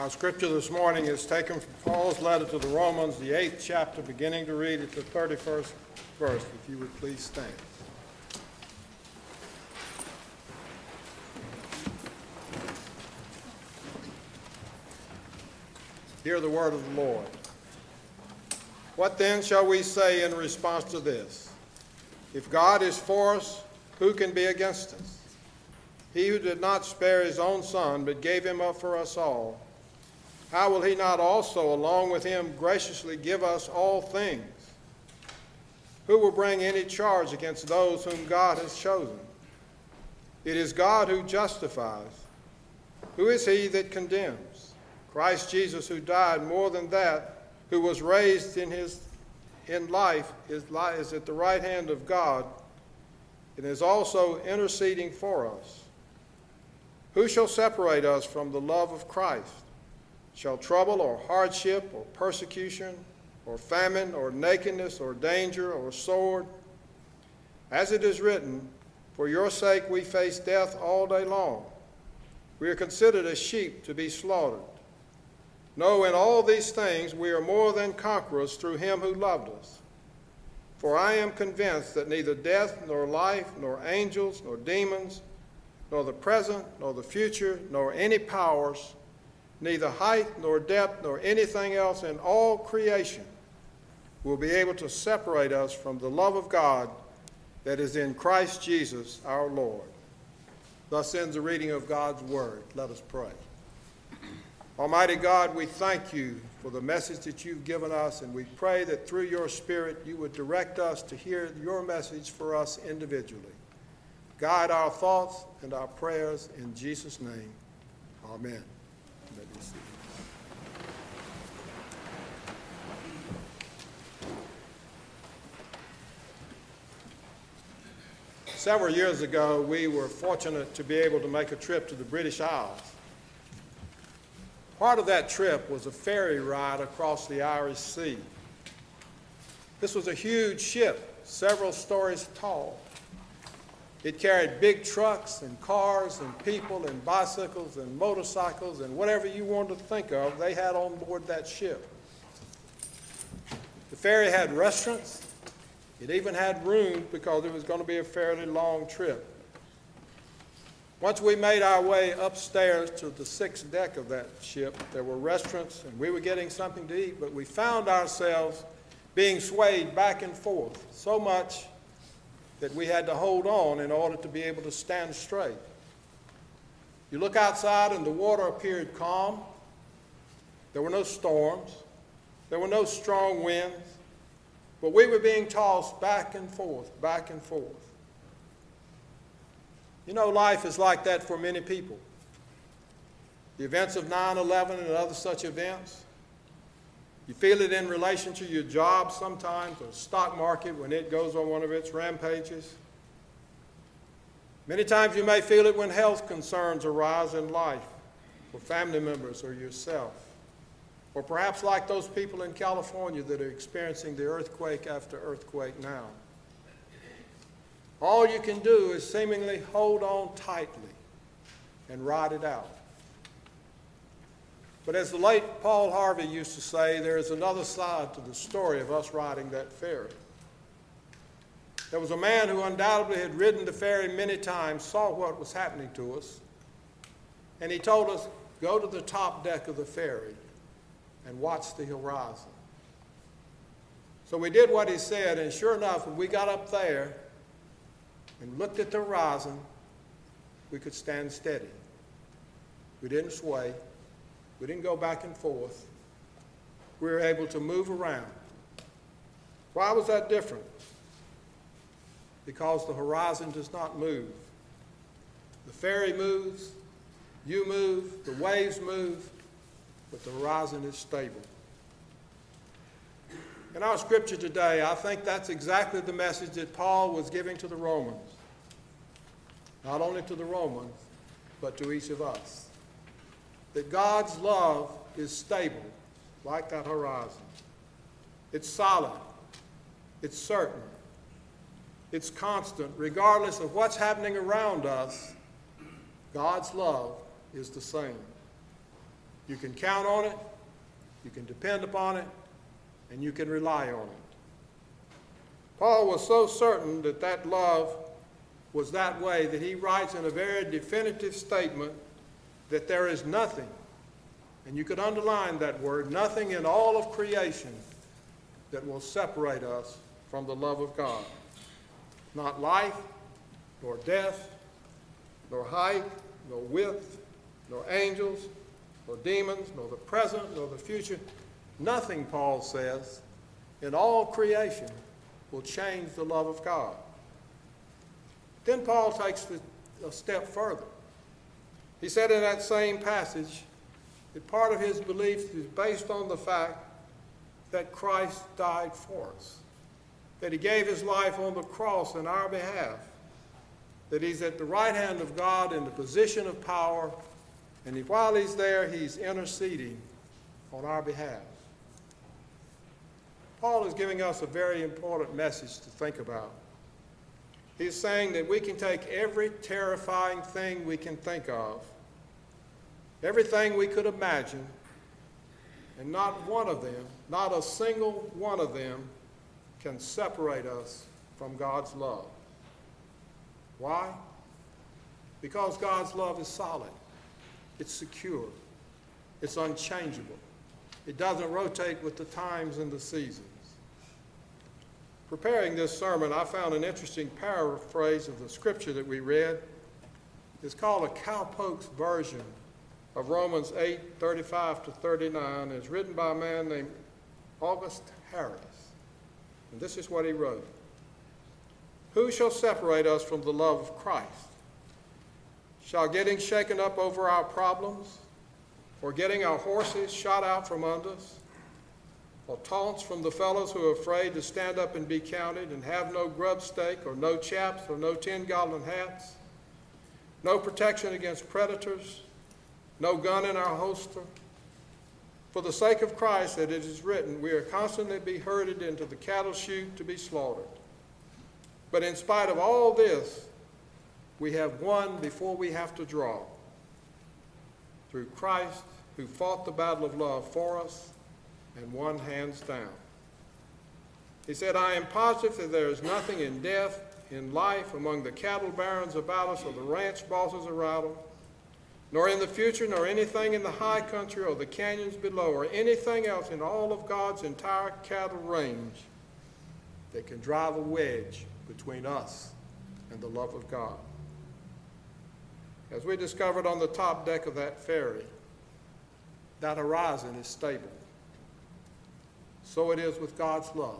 Our scripture this morning is taken from Paul's letter to the Romans, the eighth chapter, beginning to read at the 31st verse. If you would please stand. Hear the word of the Lord. What then shall we say in response to this? If God is for us, who can be against us? He who did not spare his own son, but gave him up for us all, how will he not also, along with him, graciously give us all things? Who will bring any charge against those whom God has chosen? It is God who justifies. Who is he that condemns? Christ Jesus, who died more than that, who was raised in his in life, is, is at the right hand of God, and is also interceding for us. Who shall separate us from the love of Christ? Shall trouble or hardship or persecution or famine or nakedness or danger or sword? As it is written, For your sake we face death all day long. We are considered as sheep to be slaughtered. No, in all these things we are more than conquerors through him who loved us. For I am convinced that neither death, nor life, nor angels, nor demons, nor the present, nor the future, nor any powers, neither height, nor depth, nor anything else in all creation will be able to separate us from the love of God that is in Christ Jesus our Lord. Thus ends the reading of God's word. Let us pray. Almighty God, we thank you for the message that you've given us, and we pray that through your Spirit you would direct us to hear your message for us individually. Guide our thoughts and our prayers in Jesus' name. Amen. Several years ago, we were fortunate to be able to make a trip to the British Isles. Part of that trip was a ferry ride across the Irish Sea. This was a huge ship, several stories tall. It carried big trucks and cars and people and bicycles and motorcycles and whatever you wanted to think of, they had on board that ship. The ferry had restaurants. It even had rooms because it was going to be a fairly long trip. Once we made our way upstairs to the sixth deck of that ship, there were restaurants and we were getting something to eat, but we found ourselves being swayed back and forth so much that we had to hold on in order to be able to stand straight. You look outside and the water appeared calm. There were no storms. There were no strong winds. But we were being tossed back and forth, back and forth. You know, life is like that for many people. The events of 9 11 and other such events, you feel it in relation to your job sometimes, or stock market when it goes on one of its rampages. Many times you may feel it when health concerns arise in life for family members or yourself. Or perhaps like those people in California that are experiencing the earthquake after earthquake now. All you can do is seemingly hold on tightly and ride it out. But as the late Paul Harvey used to say, there is another side to the story of us riding that ferry. There was a man who undoubtedly had ridden the ferry many times, saw what was happening to us, and he told us, Go to the top deck of the ferry and watch the horizon. So we did what he said, and sure enough, when we got up there and looked at the horizon, we could stand steady. We didn't sway. We didn't go back and forth. We were able to move around. Why was that different? Because the horizon does not move. The ferry moves, you move, the waves move, but the horizon is stable. In our scripture today, I think that's exactly the message that Paul was giving to the Romans. Not only to the Romans, but to each of us that God's love is stable, like that horizon. It's solid, it's certain, it's constant. Regardless of what's happening around us, God's love is the same. You can count on it, you can depend upon it, and you can rely on it. Paul was so certain that that love was that way that he writes in a very definitive statement that there is nothing, and you could underline that word, nothing in all of creation that will separate us from the love of God. Not life, nor death, nor height, nor width, nor angels, nor demons, nor the present, nor the future. Nothing, Paul says, in all creation will change the love of God. Then Paul takes a step further. He said in that same passage that part of his belief is based on the fact that Christ died for us, that he gave his life on the cross in our behalf, that he's at the right hand of God in the position of power, and while he's there, he's interceding on our behalf. Paul is giving us a very important message to think about. He's saying that we can take every terrifying thing we can think of, everything we could imagine, and not one of them, not a single one of them, can separate us from God's love. Why? Because God's love is solid, it's secure, it's unchangeable, it doesn't rotate with the times and the seasons. Preparing this sermon, I found an interesting paraphrase of the scripture that we read. It's called a cowpoke's version of Romans 8 35 to 39. It's written by a man named August Harris. And this is what he wrote Who shall separate us from the love of Christ? Shall getting shaken up over our problems, or getting our horses shot out from under us, or taunts from the fellows who are afraid to stand up and be counted and have no grub stake or no chaps or no 10 gallon hats, no protection against predators, no gun in our holster. For the sake of Christ, that it is written, we are constantly be herded into the cattle chute to be slaughtered. But in spite of all this, we have won before we have to draw. Through Christ, who fought the battle of love for us and won hands down. He said, I am positive that there is nothing in death, in life, among the cattle barons about us or the ranch bosses around us, nor in the future, nor anything in the high country or the canyons below, or anything else in all of God's entire cattle range that can drive a wedge between us and the love of God. As we discovered on the top deck of that ferry, that horizon is stable. So it is with God's love.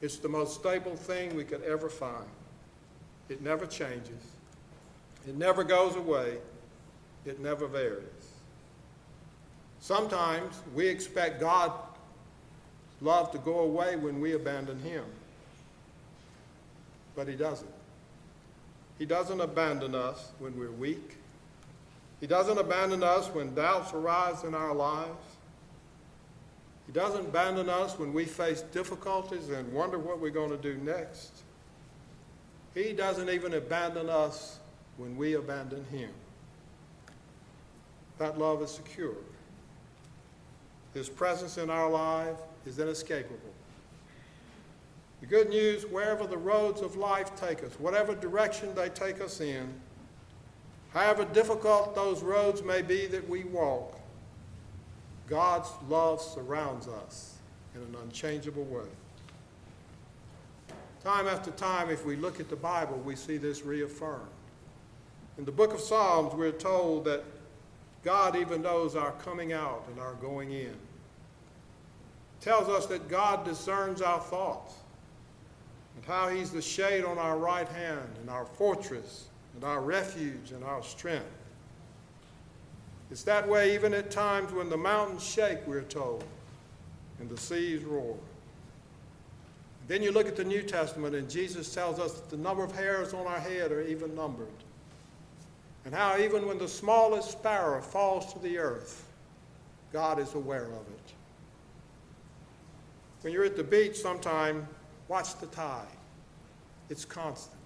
It's the most stable thing we could ever find. It never changes, it never goes away, it never varies. Sometimes we expect God's love to go away when we abandon Him, but He doesn't. He doesn't abandon us when we're weak. He doesn't abandon us when doubts arise in our lives. He doesn't abandon us when we face difficulties and wonder what we're going to do next. He doesn't even abandon us when we abandon Him. That love is secure. His presence in our life is inescapable. The good news wherever the roads of life take us, whatever direction they take us in, however difficult those roads may be that we walk, God's love surrounds us in an unchangeable way. Time after time, if we look at the Bible, we see this reaffirmed. In the book of Psalms, we're told that God even knows our coming out and our going in. Tells us that God discerns our thoughts and how He's the shade on our right hand and our fortress and our refuge and our strength. It's that way even at times when the mountains shake, we're told, and the seas roar. Then you look at the New Testament, and Jesus tells us that the number of hairs on our head are even numbered. And how even when the smallest sparrow falls to the earth, God is aware of it. When you're at the beach sometime, watch the tide. It's constant.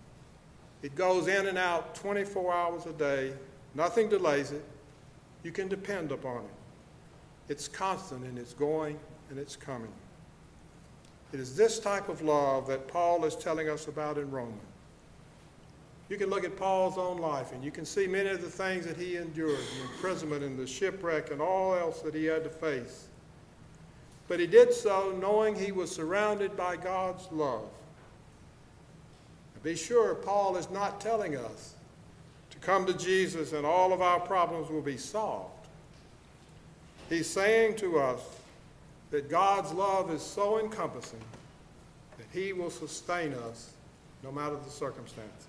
It goes in and out 24 hours a day. Nothing delays it. You can depend upon it. It's constant in its going and its coming. It is this type of love that Paul is telling us about in Romans. You can look at Paul's own life and you can see many of the things that he endured the imprisonment and the shipwreck and all else that he had to face. But he did so knowing he was surrounded by God's love. Be sure, Paul is not telling us come to Jesus and all of our problems will be solved. He's saying to us that God's love is so encompassing that he will sustain us no matter the circumstances.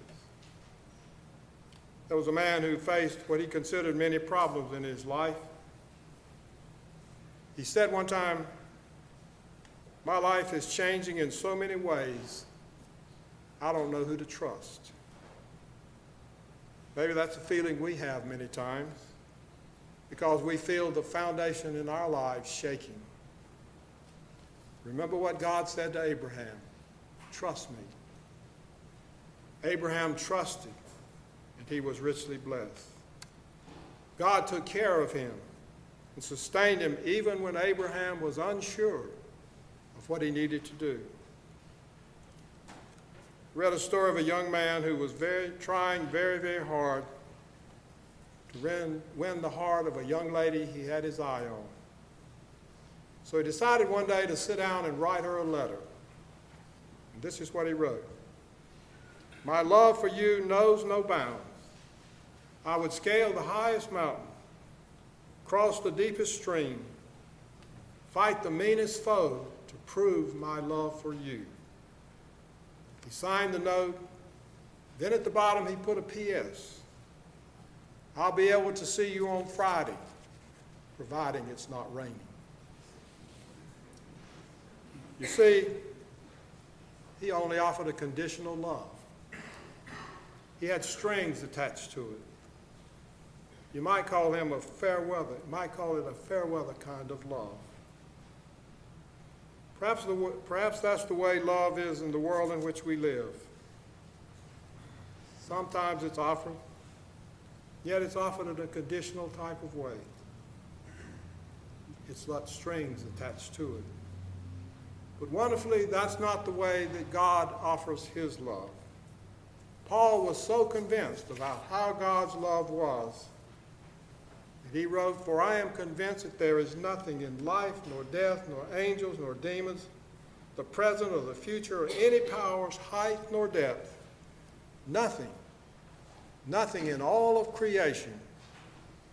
There was a man who faced what he considered many problems in his life. He said one time, My life is changing in so many ways I don't know who to trust. Maybe that's a feeling we have many times because we feel the foundation in our lives shaking. Remember what God said to Abraham trust me. Abraham trusted, and he was richly blessed. God took care of him and sustained him even when Abraham was unsure of what he needed to do read a story of a young man who was very trying very, very hard to win, the heart of a young lady he had his eye on. So he decided one day to sit down and write her a letter. And this is what he wrote My love for you knows no bounds. I would scale the highest mountain, cross the deepest stream, fight the meanest foe to prove my love for you. He signed the note. Then at the bottom, he put a P.S. I'll be able to see you on Friday, providing it's not raining. You see, he only offered a conditional love. He had strings attached to it. You might call him a fair weather, you might call it a fair weather kind of love. Perhaps, the, perhaps that's the way love is in the world in which we live. Sometimes it's offered, yet it's offered in a conditional type of way. It's got strings attached to it. But wonderfully, that's not the way that God offers his love. Paul was so convinced about how God's love was he wrote, For I am convinced that there is nothing in life, nor death, nor angels, nor demons, the present or the future, or any powers, height nor depth, nothing, nothing in all of creation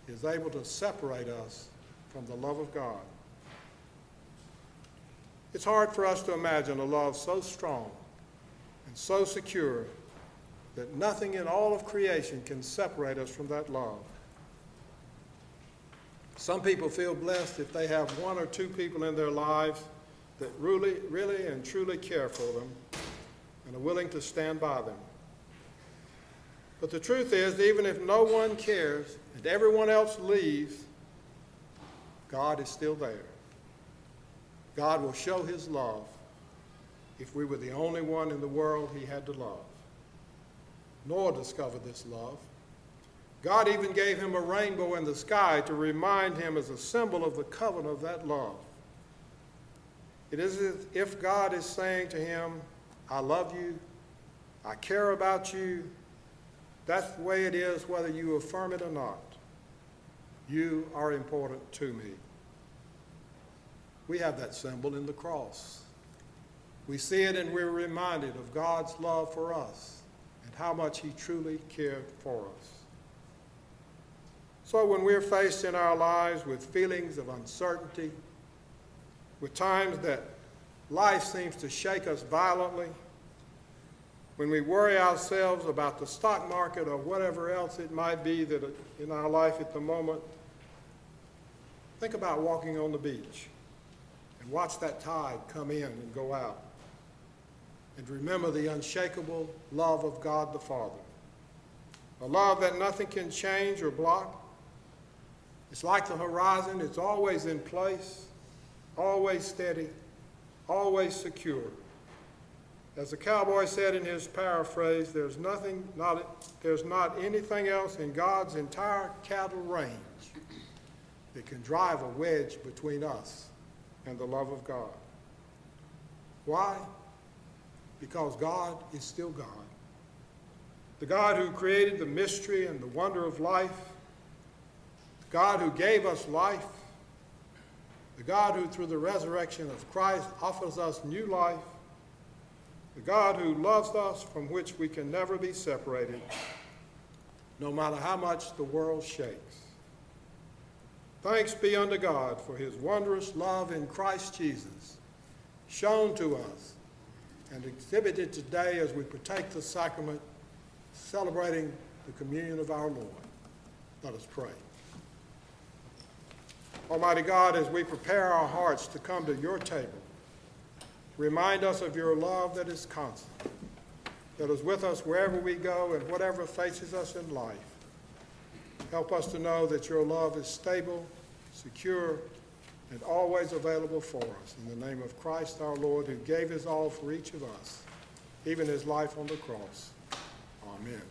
is able to separate us from the love of God. It's hard for us to imagine a love so strong and so secure that nothing in all of creation can separate us from that love. Some people feel blessed if they have one or two people in their lives that really, really and truly care for them and are willing to stand by them. But the truth is, even if no one cares and everyone else leaves, God is still there. God will show his love if we were the only one in the world he had to love. Noah discovered this love. God even gave him a rainbow in the sky to remind him as a symbol of the covenant of that love. It is as if God is saying to him, I love you, I care about you. That's the way it is, whether you affirm it or not. You are important to me. We have that symbol in the cross. We see it and we're reminded of God's love for us and how much He truly cared for us. So when we're faced in our lives with feelings of uncertainty, with times that life seems to shake us violently, when we worry ourselves about the stock market or whatever else it might be that in our life at the moment, think about walking on the beach and watch that tide come in and go out. And remember the unshakable love of God the Father. A love that nothing can change or block, it's like the horizon, it's always in place, always steady, always secure. As the cowboy said in his paraphrase, there's nothing, not, there's not anything else in God's entire cattle range that can drive a wedge between us and the love of God. Why? Because God is still God. The God who created the mystery and the wonder of life, God who gave us life, the God who, through the resurrection of Christ, offers us new life, the God who loves us, from which we can never be separated, no matter how much the world shakes. Thanks be unto God for his wondrous love in Christ Jesus, shown to us and exhibited today as we partake the sacrament, celebrating the communion of our Lord. Let us pray. Almighty God, as we prepare our hearts to come to your table, remind us of your love that is constant, that is with us wherever we go and whatever faces us in life. Help us to know that your love is stable, secure, and always available for us. In the name of Christ our Lord, who gave his all for each of us, even his life on the cross. Amen.